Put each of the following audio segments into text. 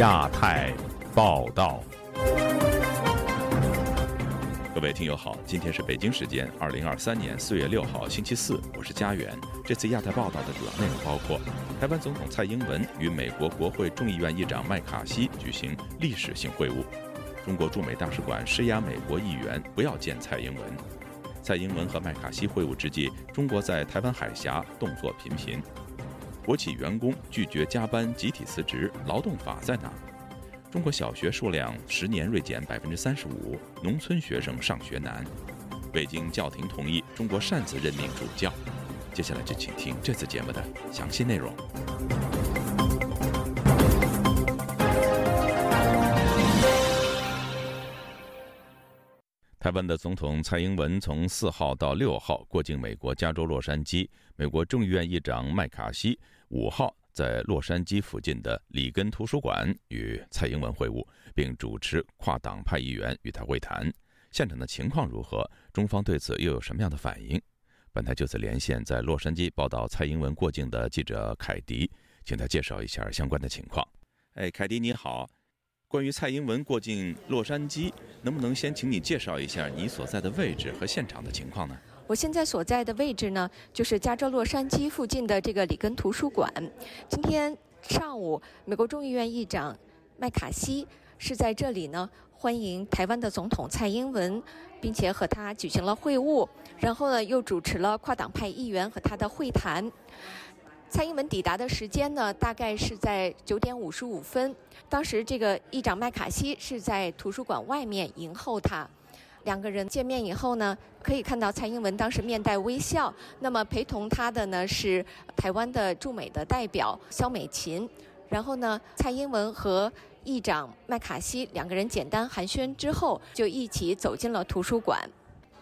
亚太报道。各位听友好，今天是北京时间二零二三年四月六号星期四，我是佳远。这次亚太报道的主要内容包括：台湾总统蔡英文与美国国会众议院议长麦卡锡举行历史性会晤；中国驻美大使馆施压美国议员不要见蔡英文；蔡英文和麦卡锡会晤之际，中国在台湾海峡动作频频；国企员工拒绝加班集体辞职，劳动法在哪？中国小学数量十年锐减百分之三十五，农村学生上学难。北京教廷同意中国擅自任命主教。接下来就请听这次节目的详细内容。台湾的总统蔡英文从四号到六号过境美国加州洛杉矶，美国众议院议长麦卡锡五号。在洛杉矶附近的里根图书馆与蔡英文会晤，并主持跨党派议员与他会谈。现场的情况如何？中方对此又有什么样的反应？本台就此连线在洛杉矶报道蔡英文过境的记者凯迪，请他介绍一下相关的情况。哎，凯迪你好，关于蔡英文过境洛杉矶，能不能先请你介绍一下你所在的位置和现场的情况呢？我现在所在的位置呢，就是加州洛杉矶附近的这个里根图书馆。今天上午，美国众议院议长麦卡锡是在这里呢，欢迎台湾的总统蔡英文，并且和他举行了会晤，然后呢，又主持了跨党派议员和他的会谈。蔡英文抵达的时间呢，大概是在九点五十五分。当时这个议长麦卡锡是在图书馆外面迎候他。两个人见面以后呢，可以看到蔡英文当时面带微笑。那么陪同他的呢是台湾的驻美的代表肖美琴。然后呢，蔡英文和议长麦卡锡两个人简单寒暄之后，就一起走进了图书馆。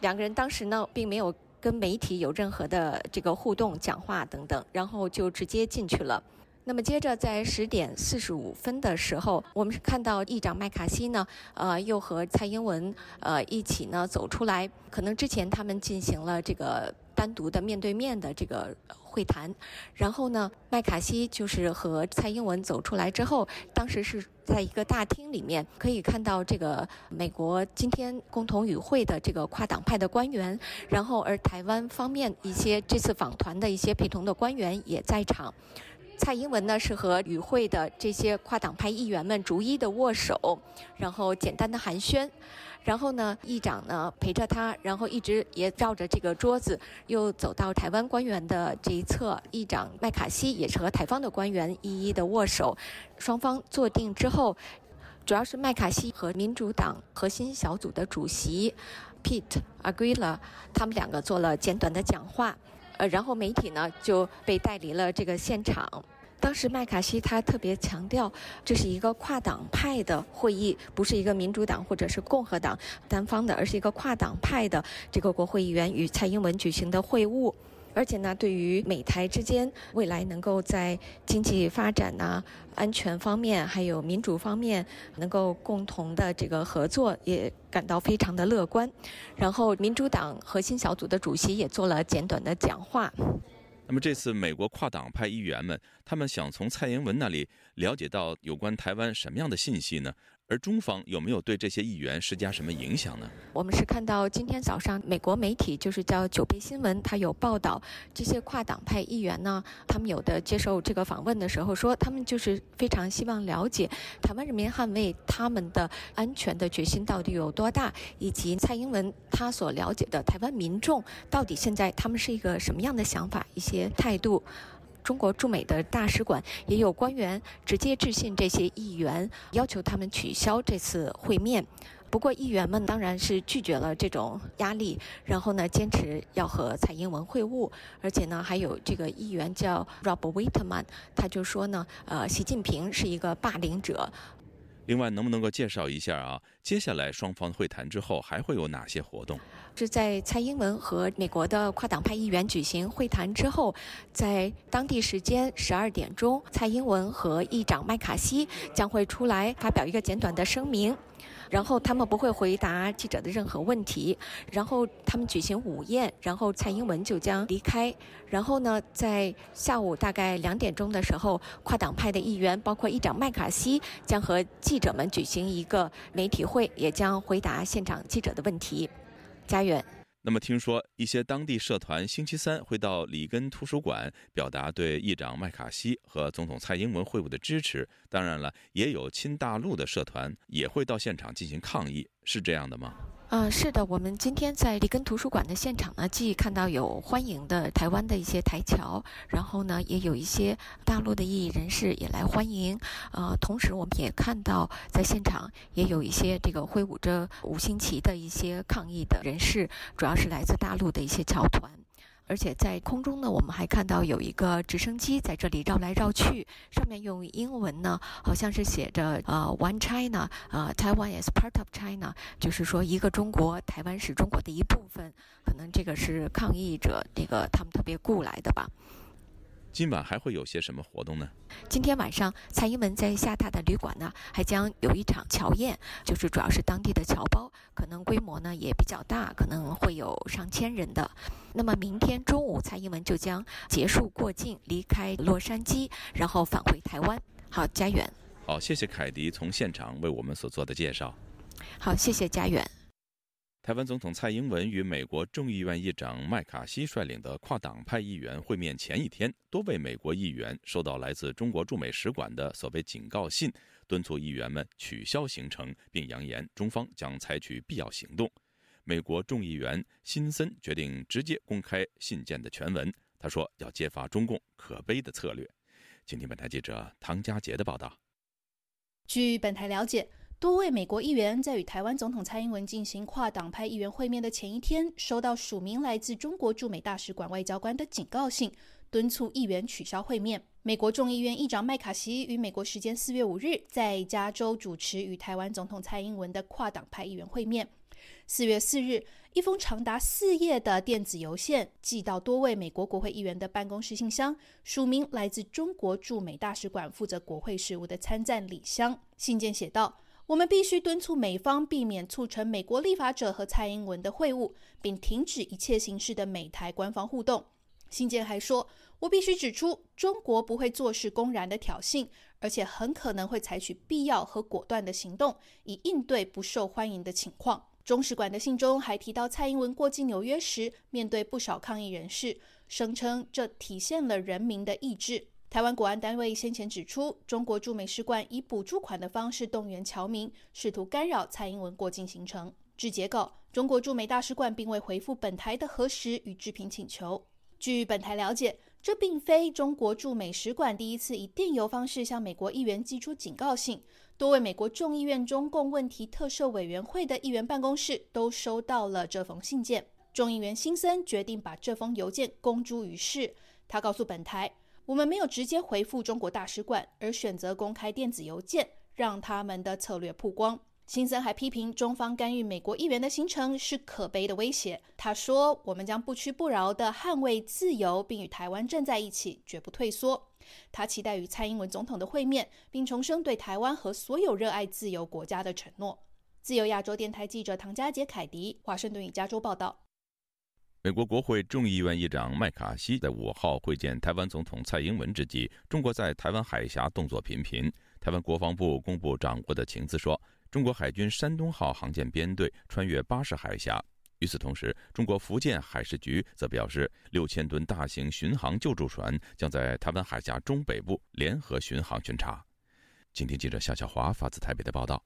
两个人当时呢，并没有跟媒体有任何的这个互动、讲话等等，然后就直接进去了。那么接着，在十点四十五分的时候，我们是看到议长麦卡锡呢，呃，又和蔡英文呃一起呢走出来。可能之前他们进行了这个单独的面对面的这个会谈，然后呢，麦卡锡就是和蔡英文走出来之后，当时是在一个大厅里面，可以看到这个美国今天共同与会的这个跨党派的官员，然后而台湾方面一些这次访团的一些陪同的官员也在场。蔡英文呢是和与会的这些跨党派议员们逐一的握手，然后简单的寒暄，然后呢，议长呢陪着他，然后一直也绕着这个桌子，又走到台湾官员的这一侧，议长麦卡锡也是和台方的官员一一的握手，双方坐定之后，主要是麦卡锡和民主党核心小组的主席 Pete Aguila，他们两个做了简短的讲话。呃，然后媒体呢就被带离了这个现场。当时麦卡锡他特别强调，这是一个跨党派的会议，不是一个民主党或者是共和党单方的，而是一个跨党派的这个国会议员与蔡英文举行的会晤。而且呢，对于美台之间未来能够在经济发展呐、安全方面，还有民主方面能够共同的这个合作，也感到非常的乐观。然后，民主党核心小组的主席也做了简短的讲话。那么，这次美国跨党派议员们，他们想从蔡英文那里了解到有关台湾什么样的信息呢？而中方有没有对这些议员施加什么影响呢？我们是看到今天早上美国媒体就是叫九倍新闻，它有报道这些跨党派议员呢，他们有的接受这个访问的时候说，他们就是非常希望了解台湾人民捍卫他们的安全的决心到底有多大，以及蔡英文他所了解的台湾民众到底现在他们是一个什么样的想法、一些态度。中国驻美的大使馆也有官员直接致信这些议员，要求他们取消这次会面。不过，议员们当然是拒绝了这种压力，然后呢，坚持要和蔡英文会晤。而且呢，还有这个议员叫 Rob Whitman，他就说呢，呃，习近平是一个霸凌者。另外，能不能够介绍一下啊？接下来双方会谈之后还会有哪些活动？是在蔡英文和美国的跨党派议员举行会谈之后，在当地时间十二点钟，蔡英文和议长麦卡锡将会出来发表一个简短的声明。然后他们不会回答记者的任何问题，然后他们举行午宴，然后蔡英文就将离开。然后呢，在下午大概两点钟的时候，跨党派的议员，包括议长麦卡锡，将和记者们举行一个媒体会，也将回答现场记者的问题。家远。那么，听说一些当地社团星期三会到里根图书馆表达对议长麦卡锡和总统蔡英文会晤的支持。当然了，也有亲大陆的社团也会到现场进行抗议，是这样的吗？啊，是的，我们今天在里根图书馆的现场呢，既看到有欢迎的台湾的一些台侨，然后呢，也有一些大陆的异议人士也来欢迎。呃，同时我们也看到在现场也有一些这个挥舞着五星旗的一些抗议的人士，主要是来自大陆的一些侨团。而且在空中呢，我们还看到有一个直升机在这里绕来绕去，上面用英文呢，好像是写着呃 “One China”，呃，“Taiwan is part of China”，就是说一个中国，台湾是中国的一部分。可能这个是抗议者这个他们特别雇来的吧。今晚还会有些什么活动呢？今天晚上，蔡英文在下榻的旅馆呢，还将有一场侨宴，就是主要是当地的侨胞，可能规模呢也比较大，可能会有上千人的。那么明天中午，蔡英文就将结束过境，离开洛杉矶，然后返回台湾。好，家远。好，谢谢凯迪从现场为我们所做的介绍。好，谢谢家园。台湾总统蔡英文与美国众议院议长麦卡锡率领的跨党派议员会面前一天，多位美国议员收到来自中国驻美使馆的所谓警告信，敦促议员们取消行程，并扬言中方将采取必要行动。美国众议员辛森决定直接公开信件的全文，他说要揭发中共可悲的策略。请听本台记者唐佳杰的报道。据本台了解。多位美国议员在与台湾总统蔡英文进行跨党派议员会面的前一天，收到署名来自中国驻美大使馆外交官的警告信，敦促议员取消会面。美国众议院议长麦卡锡于美国时间四月五日在加州主持与台湾总统蔡英文的跨党派议员会面。四月四日，一封长达四页的电子邮件寄到多位美国国会议员的办公室信箱，署名来自中国驻美大使馆负责国会事务的参赞李湘。信件写道。我们必须敦促美方避免促成美国立法者和蔡英文的会晤，并停止一切形式的美台官方互动。信件还说：“我必须指出，中国不会坐视公然的挑衅，而且很可能会采取必要和果断的行动，以应对不受欢迎的情况。”中使馆的信中还提到，蔡英文过境纽约时，面对不少抗议人士，声称这体现了人民的意志。台湾国安单位先前指出，中国驻美使馆以补助款的方式动员侨民，试图干扰蔡英文过境行程。据截稿，中国驻美大使馆并未回复本台的核实与置评请求。据本台了解，这并非中国驻美使馆第一次以电邮方式向美国议员寄出警告信，多位美国众议院中共问题特设委员会的议员办公室都收到了这封信件。众议员辛森决定把这封邮件公诸于世。他告诉本台。我们没有直接回复中国大使馆，而选择公开电子邮件，让他们的策略曝光。辛森还批评中方干预美国议员的行程是可悲的威胁。他说：“我们将不屈不挠地捍卫自由，并与台湾站在一起，绝不退缩。”他期待与蔡英文总统的会面，并重申对台湾和所有热爱自由国家的承诺。自由亚洲电台记者唐佳杰、凯迪，华盛顿与加州报道。美国国会众议院议长麦卡锡在五号会见台湾总统蔡英文之际，中国在台湾海峡动作频频。台湾国防部公布掌握的情资说，中国海军山东号航舰编队穿越巴士海峡。与此同时，中国福建海事局则表示，六千吨大型巡航救助船将在台湾海峡中北部联合巡航巡查。请听记者夏小华发自台北的报道。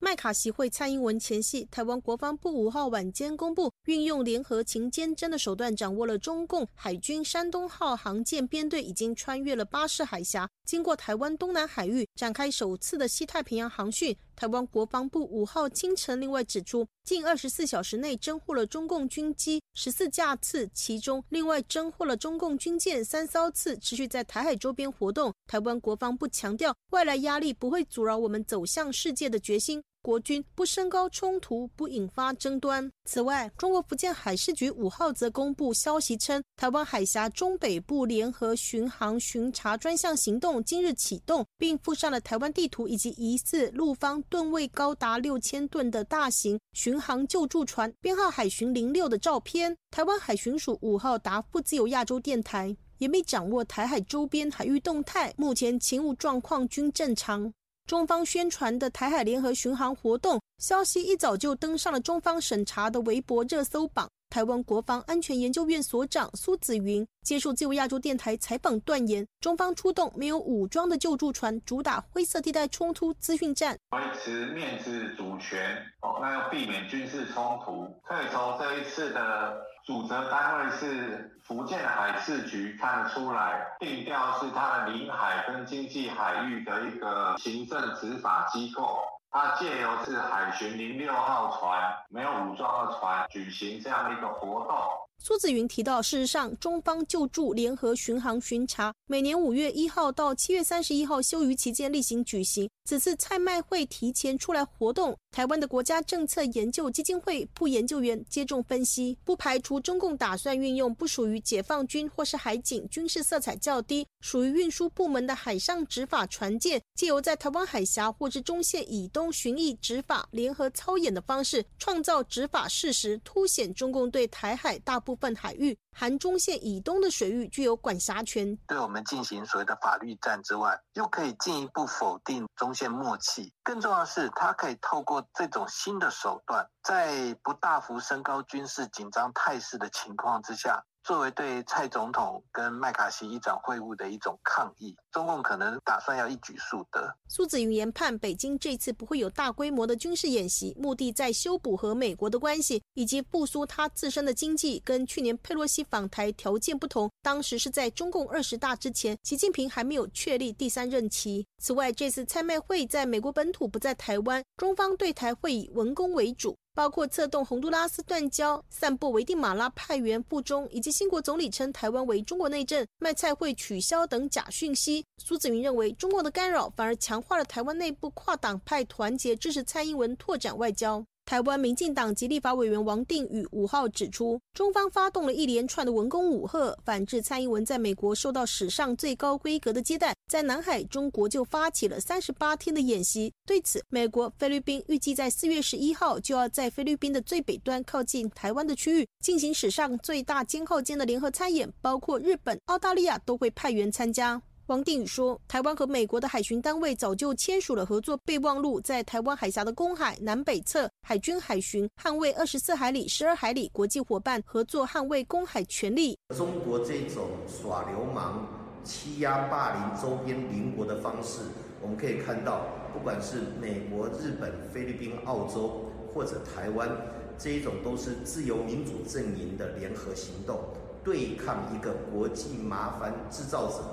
麦卡锡会蔡英文前夕，台湾国防部五号晚间公布，运用联合勤监侦的手段，掌握了中共海军山东号航舰编队已经穿越了巴士海峡，经过台湾东南海域，展开首次的西太平洋航训。台湾国防部五号清晨另外指出，近二十四小时内侦获了中共军机十四架次，其中另外侦获了中共军舰三艘次，持续在台海周边活动。台湾国防部强调，外来压力不会阻挠我们走向世界的决心。国军不升高冲突，不引发争端。此外，中国福建海事局五号则公布消息称，台湾海峡中北部联合巡航巡查专项行动今日启动，并附上了台湾地图以及疑似陆方吨位高达六千吨的大型巡航救助船编号海巡零六的照片。台湾海巡署五号答复自由亚洲电台，也没掌握台海周边海域动态，目前勤务状况均正常。中方宣传的台海联合巡航活动消息一早就登上了中方审查的微博热搜榜。台湾国防安全研究院所长苏子云接受自由亚洲电台采访断言，中方出动没有武装的救助船，主打灰色地带冲突资讯战，维持面子主权哦，那要避免军事冲突。可以从这一次的主责单位是福建海事局看得出来，定调是它的领海跟经济海域的一个行政执法机构。它借由是海巡零六号船，没有武装的船，举行这样的一个活动。苏子云提到，事实上，中方救助联合巡航巡查每年五月一号到七月三十一号休渔期间例行举行。此次蔡麦会提前出来活动，台湾的国家政策研究基金会副研究员接种分析，不排除中共打算运用不属于解放军或是海警军事色彩较低、属于运输部门的海上执法船舰，借由在台湾海峡或是中线以东巡弋执法、联合操演的方式，创造执法事实，凸显中共对台海大部分海域。含中线以东的水域具有管辖权，对我们进行所谓的法律战之外，又可以进一步否定中线默契。更重要的是，它可以透过这种新的手段，在不大幅升高军事紧张态势的情况之下。作为对蔡总统跟麦卡锡议长会晤的一种抗议，中共可能打算要一举数得。苏子云研判，北京这次不会有大规模的军事演习，目的在修补和美国的关系，以及复苏他自身的经济。跟去年佩洛西访台条件不同，当时是在中共二十大之前，习近平还没有确立第三任期。此外，这次蔡麦会在美国本土，不在台湾，中方对台会以文攻为主。包括策动洪都拉斯断交、散布维蒂马拉派员附中，以及新国总理称台湾为中国内政、卖菜会取消等假讯息。苏子云认为，中国的干扰反而强化了台湾内部跨党派团结，支持蔡英文拓展外交。台湾民进党及立法委员王定宇五号指出，中方发动了一连串的文攻武吓，反制蔡英文在美国受到史上最高规格的接待。在南海，中国就发起了三十八天的演习。对此，美国、菲律宾预计在四月十一号就要在菲律宾的最北端靠近台湾的区域进行史上最大肩靠肩的联合参演，包括日本、澳大利亚都会派员参加。王定宇说：“台湾和美国的海巡单位早就签署了合作备忘录，在台湾海峡的公海南北侧，海军海巡捍卫二十四海里、十二海里国际伙伴合作捍卫公海权利。中国这种耍流氓、欺压霸凌周边邻国的方式，我们可以看到，不管是美国、日本、菲律宾、澳洲或者台湾，这一种都是自由民主阵营的联合行动，对抗一个国际麻烦制造者。”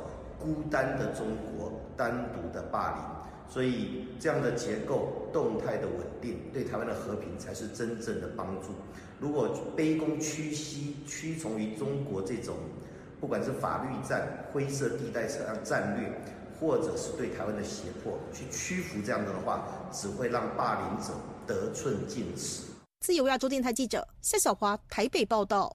孤单的中国，单独的霸凌，所以这样的结构动态的稳定，对台湾的和平才是真正的帮助。如果卑躬屈膝、屈从于中国这种，不管是法律战、灰色地带战战略，或者是对台湾的胁迫，去屈服这样的话，只会让霸凌者得寸进尺。自由亚洲电台记者夏小华台北报道。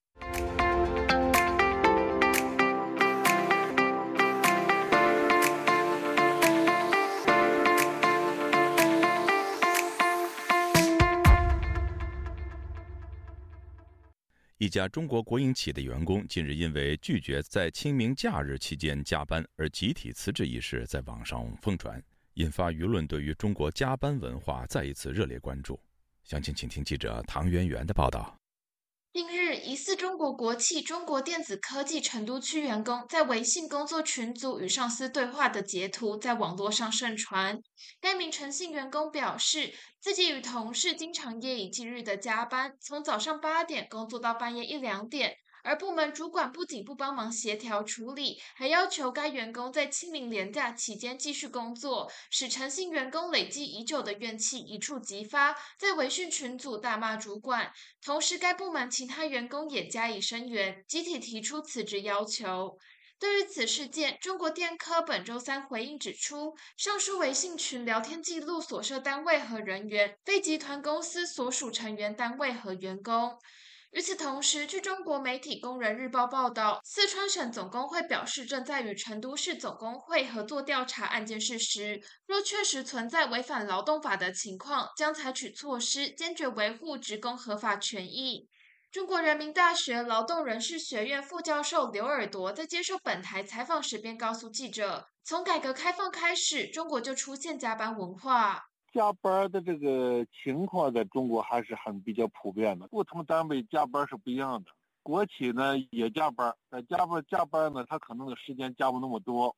一家中国国营企业的员工近日因为拒绝在清明假日期间加班而集体辞职一事在网上疯传，引发舆论对于中国加班文化再一次热烈关注。详情，请听记者唐媛媛的报道。近日，疑似中国国企中国电子科技成都区员工在微信工作群组与上司对话的截图在网络上盛传。该名诚信员工表示，自己与同事经常夜以继日的加班，从早上八点工作到半夜一两点。而部门主管不仅不帮忙协调处理，还要求该员工在清明连假期间继续工作，使诚信员工累积已久的怨气一触即发，在微信群组大骂主管。同时，该部门其他员工也加以声援，集体提出辞职要求。对于此事件，中国电科本周三回应指出，上述微信群聊天记录所涉单位和人员非集团公司所属成员单位和员工。与此同时，据中国媒体《工人日报》报道，四川省总工会表示，正在与成都市总工会合作调查案件事实。若确实存在违反劳动法的情况，将采取措施，坚决维护职工合法权益。中国人民大学劳动人事学院副教授刘尔铎在接受本台采访时便告诉记者：“从改革开放开始，中国就出现加班文化。”加班的这个情况在中国还是很比较普遍的，不同单位加班是不一样的。国企呢也加班，但加班加班呢，它可能的时间加不那么多。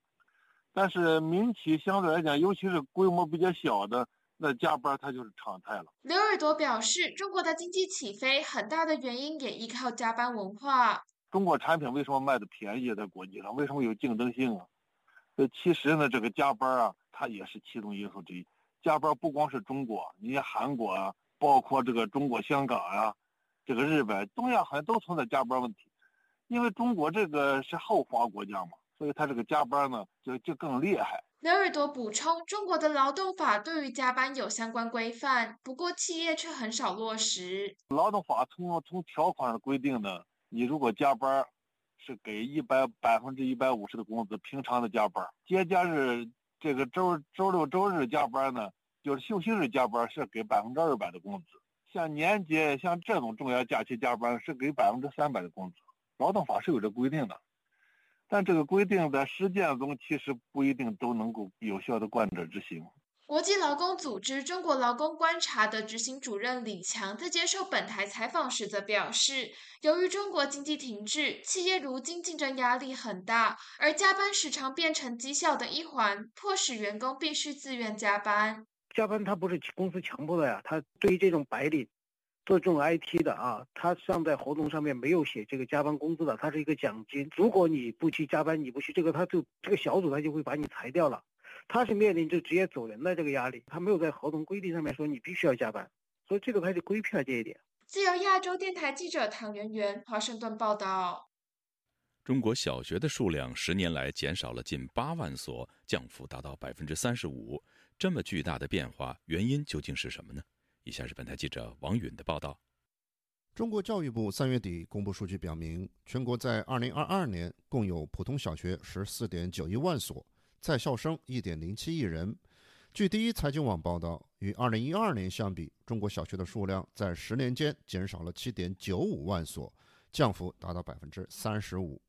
但是民企相对来讲，尤其是规模比较小的，那加班它就是常态了。刘尔多表示，中国的经济起飞很大的原因也依靠加班文化。中国产品为什么卖的便宜，在国际上为什么有竞争性啊？呃，其实呢，这个加班啊，它也是其中因素之一。加班不光是中国，你像韩国啊，包括这个中国香港啊，这个日本、东亚好像都存在加班问题。因为中国这个是后发国家嘛，所以它这个加班呢就就更厉害。刘尔多补充，中国的劳动法对于加班有相关规范，不过企业却很少落实。劳动法从从条款上规定呢，你如果加班，是给一百百分之一百五十的工资，平常的加班，节假日。这个周周六周日加班呢，就是休息日加班是给百分之二百的工资。像年节像这种重要假期加班是给百分之三百的工资。劳动法是有这规定的，但这个规定在实践中其实不一定都能够有效的贯彻执行。国际劳工组织中国劳工观察的执行主任李强在接受本台采访时则表示，由于中国经济停滞，企业如今竞争压力很大，而加班时常变成绩效的一环，迫使员工必须自愿加班。加班它不是公司强迫的呀，它对于这种白领，做这种 IT 的啊，它实际上在合同上面没有写这个加班工资的，他是一个奖金。如果你不去加班，你不去这个，他就这个小组他就会把你裁掉了。他是面临着直接走人的这个压力，他没有在合同规定上面说你必须要加班，所以这个他就规避了这一点。自由亚洲电台记者唐媛媛华盛顿报道：中国小学的数量十年来减少了近八万所，降幅达到百分之三十五。这么巨大的变化，原因究竟是什么呢？以下是本台记者王允的报道。中国教育部三月底公布数据表明，全国在二零二二年共有普通小学十四点九一万所。在校生一点零七亿人。据第一财经网报道，与二零一二年相比，中国小学的数量在十年间减少了七点九五万所，降幅达到百分之三十五。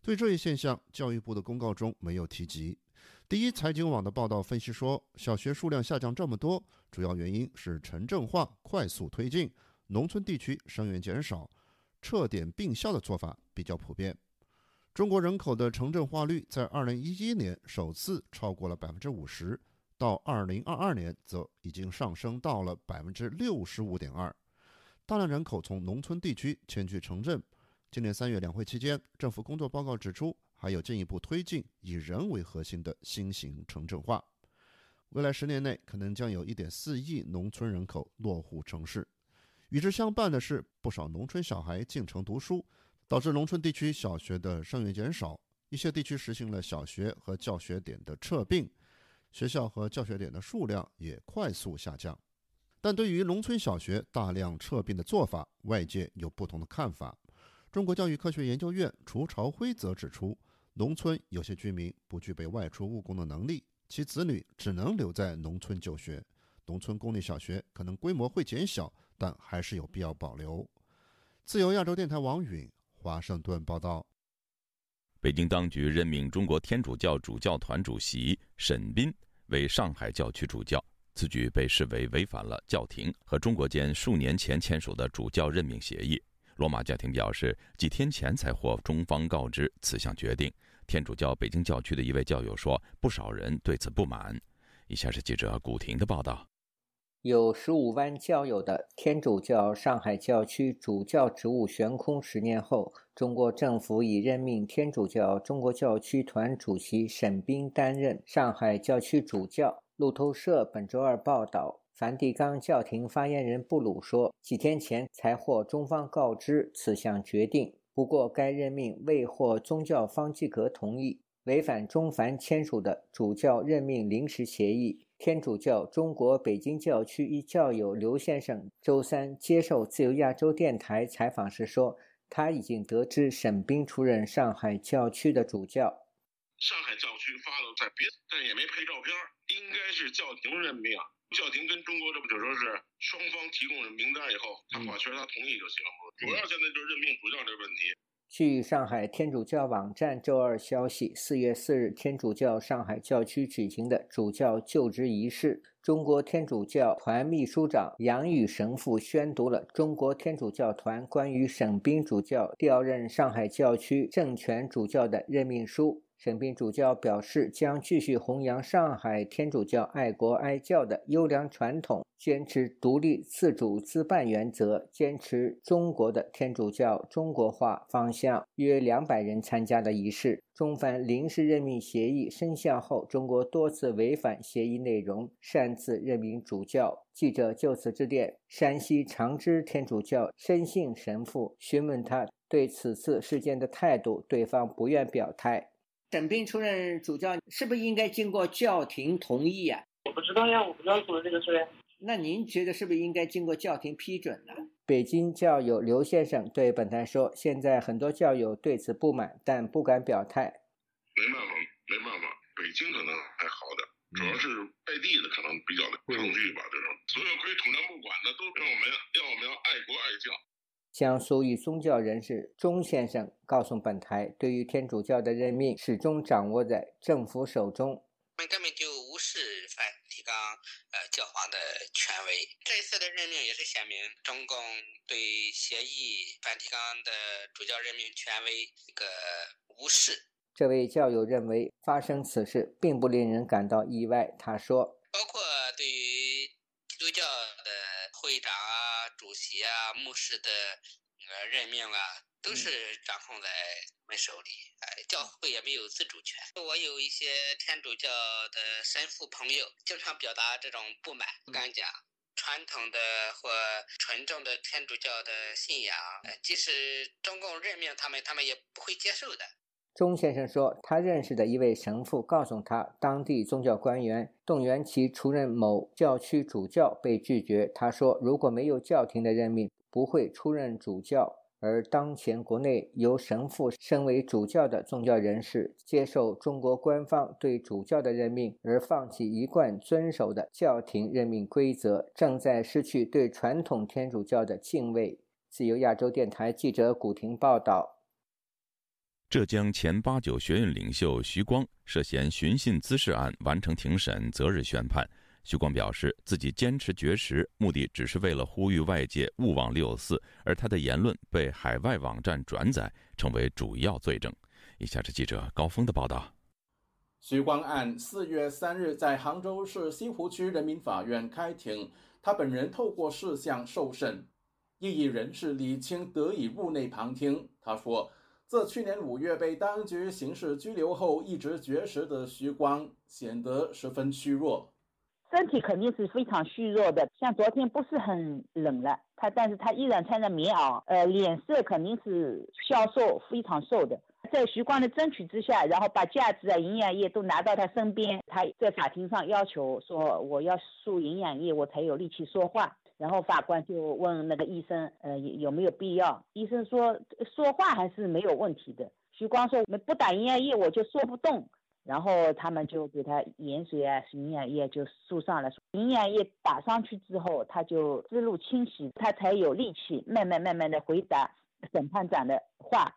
对这一现象，教育部的公告中没有提及。第一财经网的报道分析说，小学数量下降这么多，主要原因是城镇化快速推进，农村地区生源减少，撤点并校的做法比较普遍。中国人口的城镇化率在二零一一年首次超过了百分之五十，到二零二二年则已经上升到了百分之六十五点二。大量人口从农村地区迁居城镇。今年三月两会期间，政府工作报告指出，还有进一步推进以人为核心的新型城镇化。未来十年内，可能将有一点四亿农村人口落户城市。与之相伴的是，不少农村小孩进城读书。导致农村地区小学的生源减少，一些地区实行了小学和教学点的撤并，学校和教学点的数量也快速下降。但对于农村小学大量撤并的做法，外界有不同的看法。中国教育科学研究院楚朝辉则指出，农村有些居民不具备外出务工的能力，其子女只能留在农村就学。农村公立小学可能规模会减小，但还是有必要保留。自由亚洲电台王允。华盛顿报道：北京当局任命中国天主教主教团主席沈斌为上海教区主教，此举被视为违反了教廷和中国间数年前签署的主教任命协议。罗马教廷表示，几天前才获中方告知此项决定。天主教北京教区的一位教友说：“不少人对此不满。”以下是记者古婷的报道。有十五万教友的天主教上海教区主教职务悬空十年后，中国政府已任命天主教中国教区团主席沈冰担任上海教区主教。路透社本周二报道，梵蒂冈教廷发言人布鲁说，几天前才获中方告知此项决定。不过该任命未获宗教方济各同意，违反中梵签署的主教任命临时协议。天主教中国北京教区一教友刘先生周三接受自由亚洲电台采访时说：“他已经得知沈冰出任上海教区的主教。上海教区发了在别，但也没拍照片，应该是教廷任命。教廷跟中国这不就说是双方提供了名单以后，他画圈他同意就行了。主要现在就是任命主教这个问题。”据上海天主教网站周二消息，四月四日，天主教上海教区举行的主教就职仪式，中国天主教团秘书长杨宇神父宣读了中国天主教团关于沈斌主教调任上海教区政权主教的任命书。沈斌主教表示，将继续弘扬上海天主教爱国爱教的优良传统，坚持独立自主自办原则，坚持中国的天主教中国化方向。约两百人参加了仪式。中梵临时任命协议生效后，中国多次违反协议内容，擅自任命主教。记者就此致电山西长治天主教申信神父，询问他对此次事件的态度，对方不愿表态。沈斌出任主教，是不是应该经过教廷同意呀？我不知道呀，我不知道说的这个事呀。那您觉得是不是应该经过教廷批准呢？北京教友刘先生对本台说：“现在很多教友对此不满，但不敢表态。没办法，没办法，北京可能还好点，主要是外地的可能比较的抗拒吧。这种所有归统战部管的，都让我们要我们要爱国爱教。”江苏一宗教人士钟先生告诉本台：“对于天主教的任命，始终掌握在政府手中。我们根本就无视梵蒂冈呃教皇的权威。这一次的任命也是显明中共对协议梵蒂冈的主教任命权威一个无视。”这位教友认为，发生此事并不令人感到意外。他说：“包括对于基督教的会长啊。”主席啊，牧师的呃任命啊，都是掌控在我们手里。哎，教会也没有自主权。我有一些天主教的神父朋友，经常表达这种不满，不敢讲。传统的或纯正的天主教的信仰，即使中共任命他们，他们也不会接受的。钟先生说，他认识的一位神父告诉他，当地宗教官员动员其出任某教区主教被拒绝。他说，如果没有教廷的任命，不会出任主教。而当前国内由神父身为主教的宗教人士，接受中国官方对主教的任命，而放弃一贯遵守的教廷任命规则，正在失去对传统天主教的敬畏。自由亚洲电台记者古婷报道。浙江前八九学院领袖徐光涉嫌寻衅滋事案完成庭审，择日宣判。徐光表示，自己坚持绝食，目的只是为了呼吁外界勿忘六四，而他的言论被海外网站转载，成为主要罪证。以下是记者高峰的报道：徐光案四月三日在杭州市西湖区人民法院开庭，他本人透过视像受审，异议人士李清得以入内旁听。他说。自去年五月被当局刑事拘留后，一直绝食的徐光显得十分虚弱，身体肯定是非常虚弱的。像昨天不是很冷了，他但是他依然穿着棉袄，呃，脸色肯定是消瘦，非常瘦的。在徐光的争取之下，然后把价值啊、营养液都拿到他身边，他在法庭上要求说：“我要输营养液，我才有力气说话。”然后法官就问那个医生，呃，有没有必要？医生说说话还是没有问题的。徐光说我们，不打营养液我就说不动。然后他们就给他盐水啊、营养液就输上了。营养液打上去之后，他就思路清晰，他才有力气慢慢慢慢的回答审判长的话。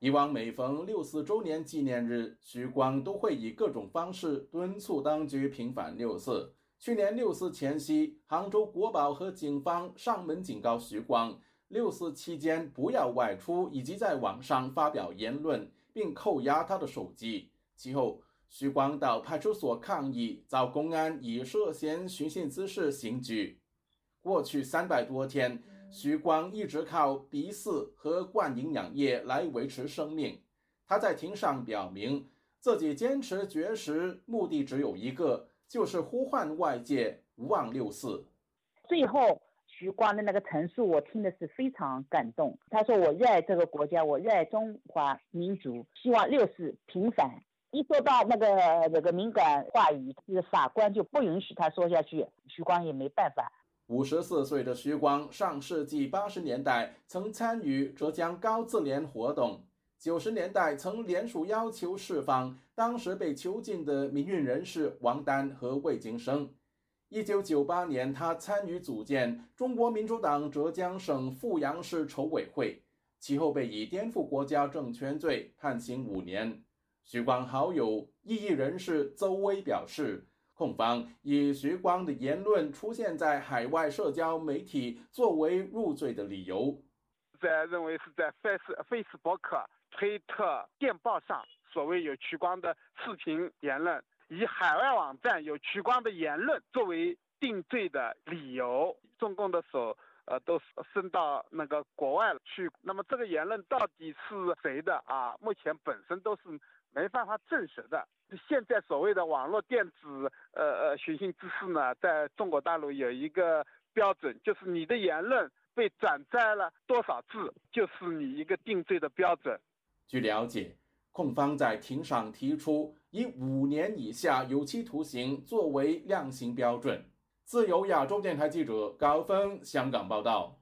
以往每逢六四周年纪念日，徐光都会以各种方式敦促当局平反六四。去年六四前夕，杭州国宝和警方上门警告徐光，六四期间不要外出，以及在网上发表言论，并扣押他的手机。其后，徐光到派出所抗议，遭公安以涉嫌寻衅滋事刑拘。过去三百多天，徐光一直靠鼻饲和灌营养液来维持生命。他在庭上表明，自己坚持绝食，目的只有一个。就是呼唤外界勿忘六四。最后，徐光的那个陈述，我听的是非常感动。他说：“我热爱这个国家，我热爱中华民族，希望六四平反。”一说到那个那个敏感话语，是法官就不允许他说下去。徐光也没办法。五十四岁的徐光，上世纪八十年代曾参与浙江高自联活动，九十年代曾联署要求释放当时被囚禁的民运人士王丹和魏京生。一九九八年，他参与组建中国民主党浙江省富阳市筹委会，其后被以颠覆国家政权罪判刑五年。徐光好友异议人士邹威表示，控方以徐光的言论出现在海外社交媒体作为入罪的理由，在认为是在 Face Facebook、推特、电报上所谓有徐光的视频言论。以海外网站有取光的言论作为定罪的理由，中共的手呃都伸到那个国外去。那么这个言论到底是谁的啊？目前本身都是没办法证实的。现在所谓的网络电子呃呃寻衅滋事呢，在中国大陆有一个标准，就是你的言论被转载了多少字，就是你一个定罪的标准。据了解。控方在庭上提出以五年以下有期徒刑作为量刑标准。自由亚洲电台记者高峰香港报道。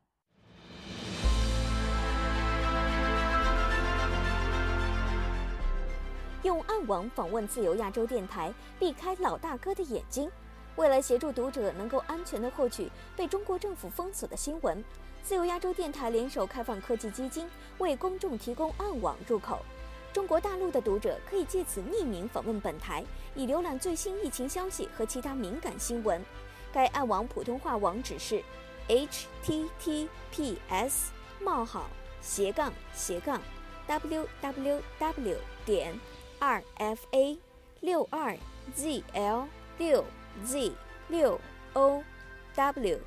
用暗网访问自由亚洲电台，避开老大哥的眼睛。为了协助读者能够安全地获取被中国政府封锁的新闻，自由亚洲电台联手开放科技基金，为公众提供暗网入口。中国大陆的读者可以借此匿名访问本台，以浏览最新疫情消息和其他敏感新闻。该暗网普通话网址是 h t t p s 冒号斜杠斜杠 w w w 点 r f a 六二 z l 六 z 六 o w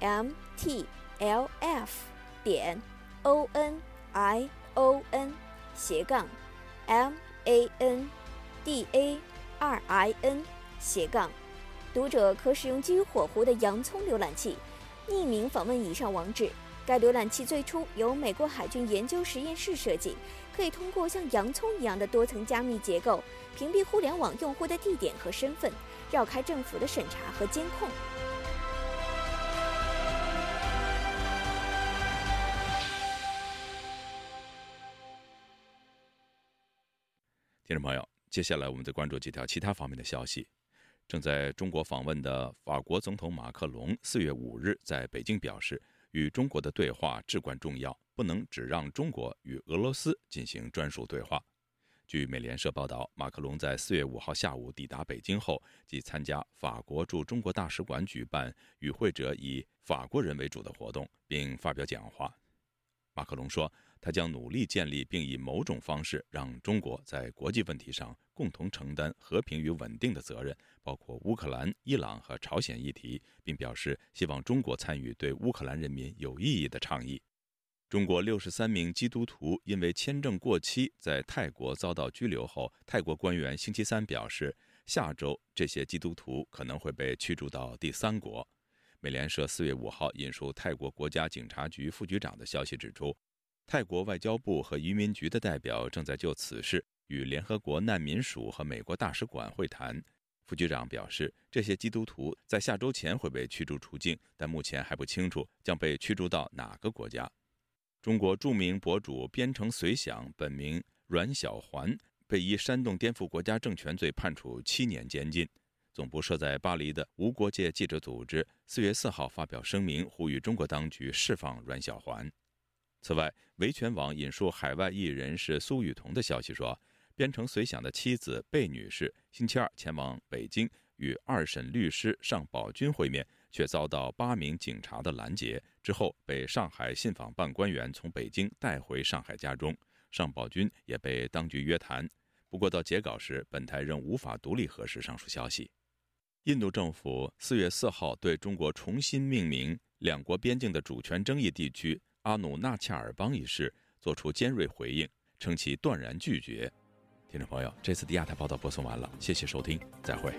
m t l f 点 o n i o n 斜杠。m a n d a r i n 斜杠，读者可使用基于火狐的洋葱浏览器，匿名访问以上网址。该浏览器最初由美国海军研究实验室设计，可以通过像洋葱一样的多层加密结构，屏蔽互联网用户的地点和身份，绕开政府的审查和监控。听众朋友，接下来我们再关注几条其他方面的消息。正在中国访问的法国总统马克龙四月五日在北京表示，与中国的对话至关重要，不能只让中国与俄罗斯进行专属对话。据美联社报道，马克龙在四月五号下午抵达北京后，即参加法国驻中国大使馆举办与会者以法国人为主的活动，并发表讲话。马克龙说。他将努力建立并以某种方式让中国在国际问题上共同承担和平与稳定的责任，包括乌克兰、伊朗和朝鲜议题，并表示希望中国参与对乌克兰人民有意义的倡议。中国六十三名基督徒因为签证过期在泰国遭到拘留后，泰国官员星期三表示，下周这些基督徒可能会被驱逐到第三国。美联社四月五号引述泰国国家警察局副局长的消息指出。泰国外交部和移民局的代表正在就此事与联合国难民署和美国大使馆会谈。副局长表示，这些基督徒在下周前会被驱逐出境，但目前还不清楚将被驱逐到哪个国家。中国著名博主边城随想本名阮小环被以煽动颠覆国家政权罪判处七年监禁。总部设在巴黎的无国界记者组织四月四号发表声明，呼吁中国当局释放阮小环。此外，维权网引述海外艺人是苏雨桐的消息说，编程随想的妻子贝女士星期二前往北京与二审律师尚宝军会面，却遭到八名警察的拦截，之后被上海信访办官员从北京带回上海家中。尚宝军也被当局约谈。不过到截稿时，本台仍无法独立核实上述消息。印度政府四月四号对中国重新命名两国边境的主权争议地区。阿努纳恰尔邦一事作出尖锐回应，称其断然拒绝。听众朋友，这次的亚太报道播送完了，谢谢收听，再会。